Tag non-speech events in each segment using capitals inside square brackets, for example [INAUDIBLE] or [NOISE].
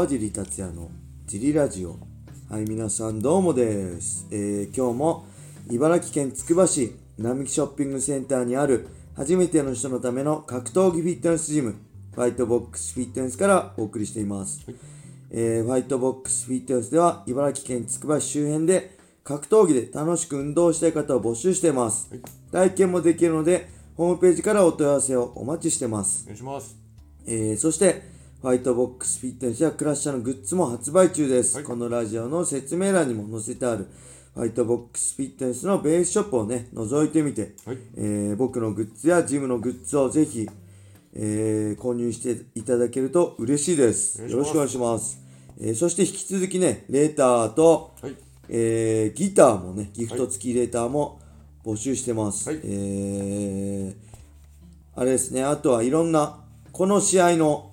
川尻達也のジリラジオ。はい皆さんどうもです、えー今日も茨城県つくば市並木ショッピングセンターにある初めての人のための格闘技フィットネスジムファイトボックスフィットネスからお送りしています、えーファイトボックスフィットネスでは茨城県つくば市周辺で格闘技で楽しく運動したい方を募集しています、体験もできるのでホームページからお問い合わせをお待ちしてます。お願いします。えーそして、ファイトボックスフィットネスやクラッシャーのグッズも発売中です。はいこのラジオの説明欄にも載せてある、ファイトボックスフィットネスのベースショップをね、覗いてみて、はいえー僕のグッズやジムのグッズをぜひ、えー購入していただけると嬉しいです。よろしくお願いします。えーそして引き続きね、レーターと、はい。えーギターもね、ギフト付きレーターも募集してます。はいえーあれですね、あとはいろんな、この試合の、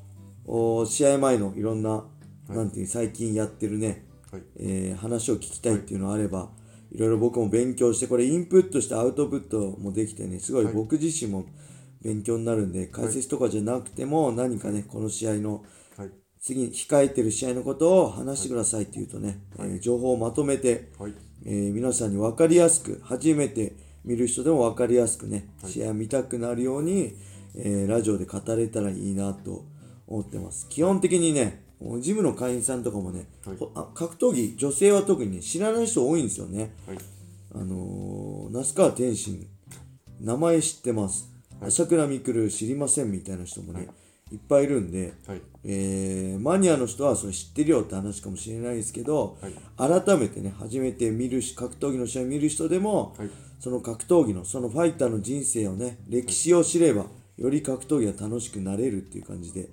お試合前のいろんな、なんていう、最近やってるね、はい。えー話を聞きたいっていうのがあれば、いろいろ僕も勉強して、これインプットしてアウトプットもできてね、すごいはい僕自身も勉強になるんで、解説とかじゃなくても、何かね、この試合の、はい。次に控えてる試合のことを話してくださいっていうとね、えー情報をまとめて、はい。えー皆さんに分かりやすく初めて見る人でも分かりやすくね、試合見たくなるように、えーラジオで語れたらいいなと思ってます。基本的にねジムの会員さんとかもね、はい。格闘技女性は特にね知らない人多いんですよね。はい。あのー、那須川天心名前知ってます、朝倉未来知りませんみたいな人もね、い、っぱいいるんで、はい。えーマニアの人はそれ知ってるよって話かもしれないですけど、改めてね初めて見るし格闘技の試合見る人でも、はい。その格闘技のそのファイターの人生をね歴史を知ればより格闘技が楽しくなれるっていう感じで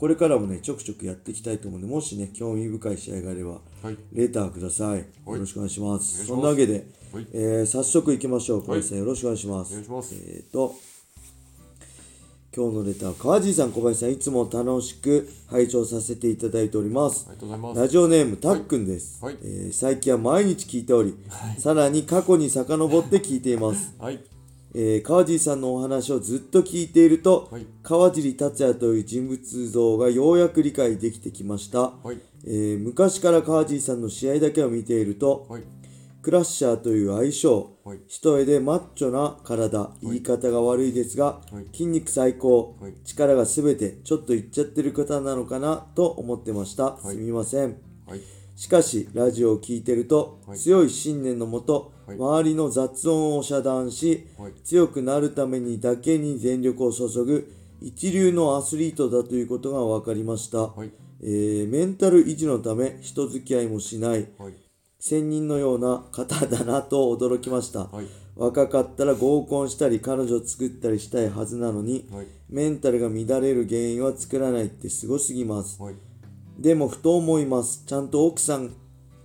これからもねちょくちょくやっていきたいと思うんでもしね興味深い試合があれば、はい。レーターください、よろしくお願いします。ます。そんなわけで、はい。えー早速いきましょう小林さん、よろしくお願いします。えーと今日のレター川尻さん小林さんいつも楽しく拝聴させていただいております。ラジオネームたっくんです、はい。えー最近は毎日聞いており、さらに過去に遡って聞いています、はい。えー川尻さんのお話をずっと聞いていると、はい。川尻達也という人物像がようやく理解できてきました、はい。えー昔から川尻さんの試合だけを見ていると、はい。クラッシャーという愛称、はい。一重でマッチョな体、言い方が悪いですが、はい。筋肉最高、はい。力がすべてちょっといっちゃってる方なのかなと思ってました、い。すみません。はい。しかしラジオを聴いてると、はい強い信念のもと、はい周りの雑音を遮断し、はい強くなるためにだけに全力を注ぐ一流のアスリートだということが分かりました、はい。えーメンタル維持のため人付き合いもしないはい。仙人のような方だなと驚きました、はい。若かったら合コンしたり彼女作ったりしたいはずなのに、はい。メンタルが乱れる原因は作らないってすごすぎますはい。でもふと思います。ちゃんと奥さん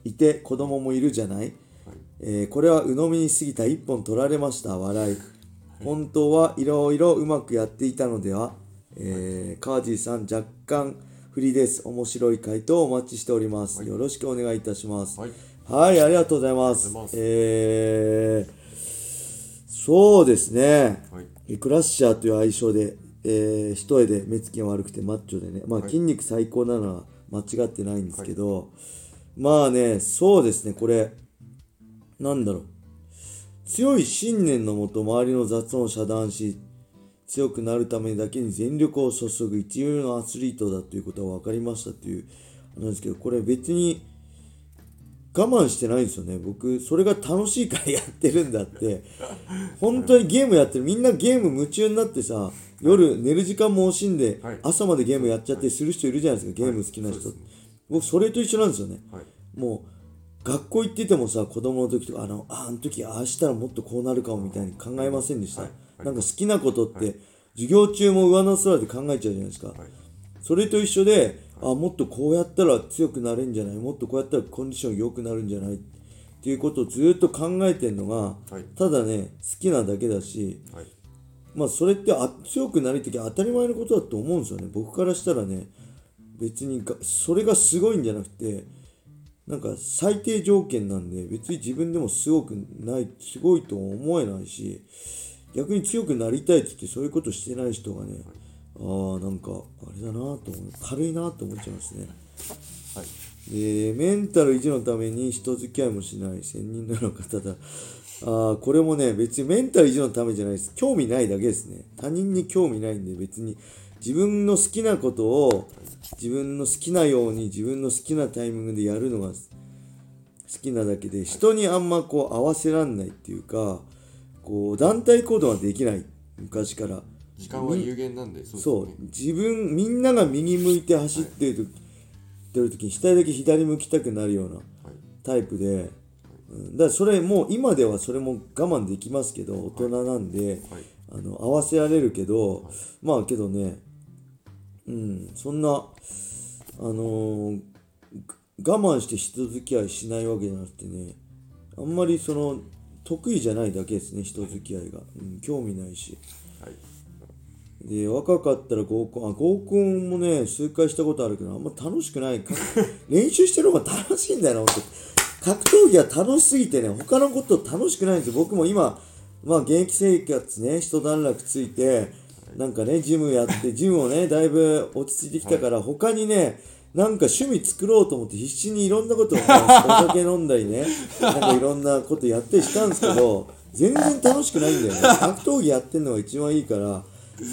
いて子供もいるじゃない、えーこれは鵜呑みに過ぎた。一本取られました。笑い。本当はいろいろうまくやっていたのでは、えー、川尻さん若干不利です。面白い回答をお待ちしております、よろしくお願いいたします。はい。はい、ありがとうございます。ます。えー、そうですね。はい。クラッシャーという愛称で、えー、一重で目つきが悪くてマッチョでね、まあ、はい。筋肉最高なのは間違ってないんですけど、まあね、そうですね、これ、なんだろう。強い信念のもと周りの雑音を遮断し、強くなるためだけに全力を注ぐ一流のアスリートだということが分かりましたというあれなんですけど、これ別に我慢してないんですよね。僕、それが楽しいからやってるんだって。本当にゲームやってる。みんなゲーム夢中になってさ、夜寝る時間も惜しんではい、朝までゲームやっちゃってする人いるじゃないですか、ゲーム好きな人。僕、それと一緒なんですよね。はい。もう、学校行っててもさ、子供の時とか、あの、ああの時、ああしたらもっとこうなるかもみたいに考えませんでした。はいなんか好きなことって、授業中も上の空で考えちゃうじゃないですか。はい。それと一緒で、あもっとこうやったら強くなれんじゃない？もっとこうやったらコンディション良くなるんじゃない？っていうことをずっと考えてるのが、はいただね好きなだけだしはい。まあそれってあ強くなりたきゃ当たり前のことだと思うんですよね。僕からしたらね。別にがそれがすごいんじゃなくてなんか最低条件なんで別に自分でもすごくないすごいとは思えないし逆に強くなりたいって言ってそういうことしてない人がね、ああなんかあれだなと思う。軽いなと思っちゃいますね。でメンタル維持のために人付き合いもしない千人のような方だああこれもね別にメンタル維持のためじゃないです。興味ないだけですね。他人に興味ないんで別に。自分の好きなことを自分の好きなように自分の好きなタイミングでやるのが好きなだけで人にあんまこう合わせらんないっていうかこう団体行動はできない。昔から。時間は有限なんでそう,、自分みんなが右向いて走ってる時,、はい、時に下だけ左向きたくなるようなタイプで、はい、うん、だからそれもう今ではそれも我慢できますけど大人なんで、はい、あの合わせられるけど、まあけどねうんそんなあのー、我慢して人付き合いしないわけじゃなくてねあんまりその得意じゃないだけですね人付き合いが、うん、興味ないし、はい、で若かったら合コンあ合コンもね数回したことあるけどあんま楽しくない [LAUGHS] 練習してる方が楽しいんだよな本当格闘技は楽しすぎてね他のこと楽しくないんですよ僕も今まあ現役生活ね一段落ついてなんかねジムやってジムをねだいぶ落ち着いてきたから、他にねなんか趣味作ろうと思って必死にいろんなことを、[LAUGHS] お酒飲んだりね、なんかいろんなことやったりしたんですけど、全然楽しくないんだよね。格闘技やってんのが一番いいから、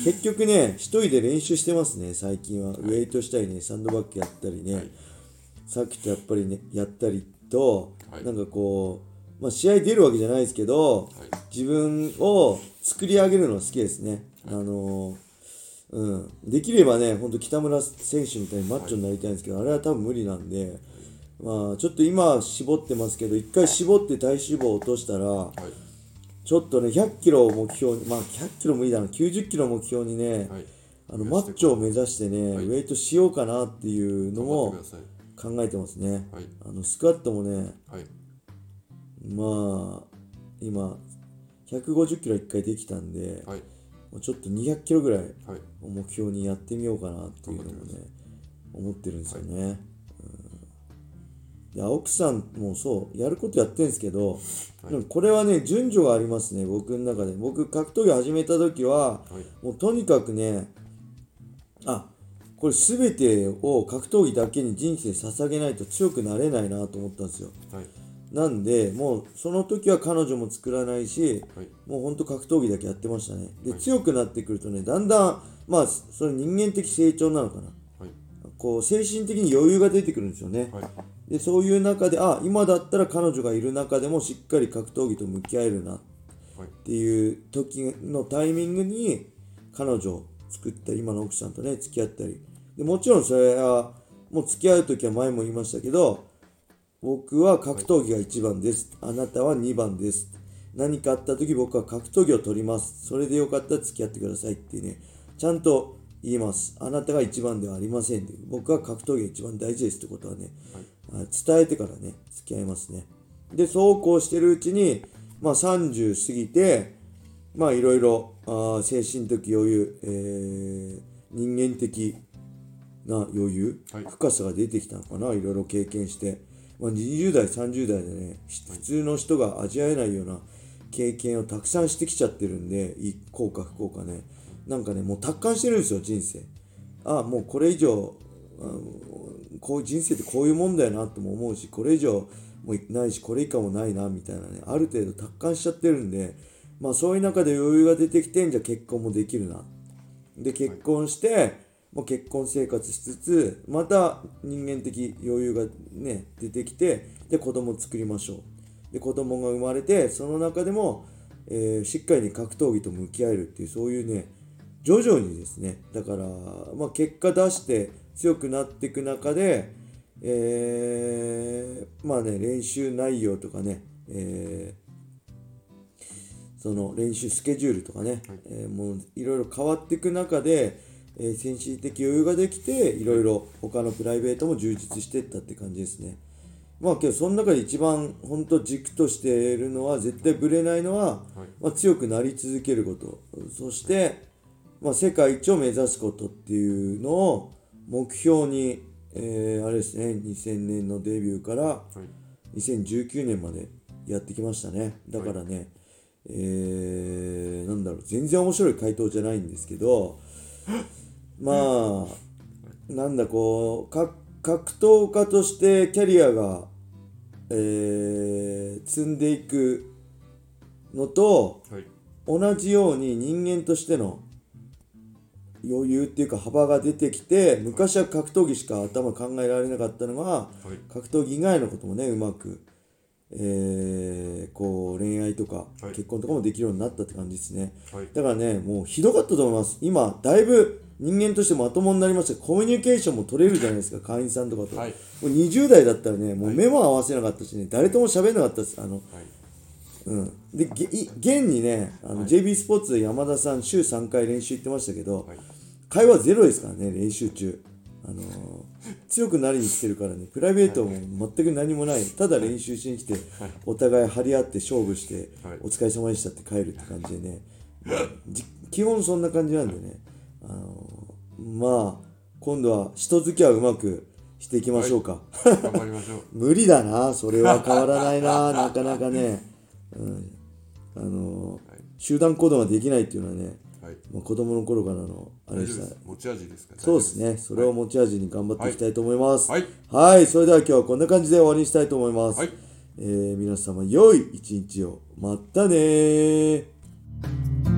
結局ね、一人で練習してますね、最近は。ウェイトしたりね、サンドバッグやったりね、さっきとやっぱりね、やったりと、なんかこう、まあ、試合出るわけじゃないですけど、自分を作り上げるの好きですね。あのーうん、できればね、本当北村選手みたいにマッチョになりたいんですけど、はい、あれは多分無理なんで、まあ、ちょっと今絞ってますけど、一回絞って体脂肪を落としたら、はい、ちょっとね、100キロを目標に、まあ、100キロ無理だな、90キロを目標にね、はい、あのマッチョを目指してね、ウェイトしようかなっていうのも考えてますね。あのスクワットもね、まあ、今、150キロ1回できたんで、ちょっと200キロぐらいを目標にやってみようかなっていうのもね、思ってるんですよね。はいうん、で奥さんもそうやることやってるんですけど、はい、これはね順序がありますね僕の中で。僕格闘技始めた時は、はい、もうとにかくねあこれ全てを格闘技だけに人生捧げないと強くなれないなと思ったんですよ。はいなんで、もうその時は彼女も作らないし、はい、もうほんと格闘技だけやってましたね。で、はい、強くなってくるとね、だんだん、まあ、それ人間的成長なのかな。はい、こう、精神的に余裕が出てくるんですよね。で、そういう中で、あ、今だったら彼女がいる中でもしっかり格闘技と向き合えるなっていう時のタイミングに、彼女を作った今の奥さんとね、付き合ったり。でもちろんそれは、もう付き合う時は前も言いましたけど、僕は格闘技が1番です。あなたは2番です。何かあった時僕は格闘技を取ります。それでよかったら付き合ってくださいってね、ちゃんと言います。あなたが1番ではありませんで、僕は格闘技が一番大事ですってことはね、はい、伝えてからね、付き合いますね。で、そうこうしてるうちに、まあ30過ぎて、まあいろいろ、あ精神的余裕、えー、人間的な余裕、はい、深さが出てきたのかな、いろいろ経験して。まあ、20代30代でね普通の人が味わえないような経験をたくさんしてきちゃってるんで幸か不幸かね。なんかねもう達観してるんですよ人生。ああもうこれ以上こういう人生ってこういうもんだよなとも思うしこれ以上もうないしこれ以下もないなみたいなねある程度達観しちゃってるんでまあそういう中で余裕が出てきてんじゃ結婚もできるな。で結婚して、もう結婚生活しつつまた人間的余裕がね出てきてで子供作りましょう。で子供が生まれてその中でも、えー、しっかりに格闘技と向き合えるっていうそういうね徐々にですね。だから、まあ、結果出して強くなっていく中で、えー、まあね練習内容とかね、えー、その練習スケジュールとかね、はい、えー、もういろいろ変わっていく中でえー、精神的余裕ができていろいろ他のプライベートも充実していったって感じですね。まあけどその中で一番本当軸としているのは絶対ぶれないのは、はい、まあ、強くなり続けること。そして、まあ、世界一を目指すことっていうのを目標に、えー、あれですね2000年のデビューから2019年までやってきましたね。だからね、はい、えー、なんだろう全然面白い回答じゃないんですけど [LAUGHS] まあなんだこう格格闘家としてキャリアが、えー積んでいくのとはい。同じように人間としての余裕っていうか幅が出てきて昔は格闘技しか頭考えられなかったのがはい。格闘技以外のこともねうまく、えーこう恋愛とかはい。結婚とかもできるようになったって感じですね、はい。だからねもうひどかったと思います。今だいぶ人間としてまともになりました。コミュニケーションも取れるじゃないですか。会員さんとかと、はい。もう20代だったらねもう目も合わせなかったしね誰とも喋んなかったですあのはい。うん、で現にねあの、JB スポーツで山田さん週3回練習行ってましたけど、はい。会話ゼロですからね練習中、あのー強くなりに来てるからね。プライベートも全く何もない。ただ練習しに来て、お互い張り合って勝負して、はい。お疲れ様でしたって帰るって感じでね、じ基本そんな感じなんでね、あのーまあ今度は人付き合うまくしていきましょうか、頑張りましょう。[LAUGHS] 無理だな。それは変わらないな。[LAUGHS] なかなかね、うん、あの集団行動ができないっていうのはね、はい。まあ、子供の頃からのあれでした持ち味ですか？そうですね。それを持ち味に頑張っていきたいと思います。はい。はい、それでは今日はこんな感じで終わりにしたいと思います、はい。えー皆様良い一日を。またねー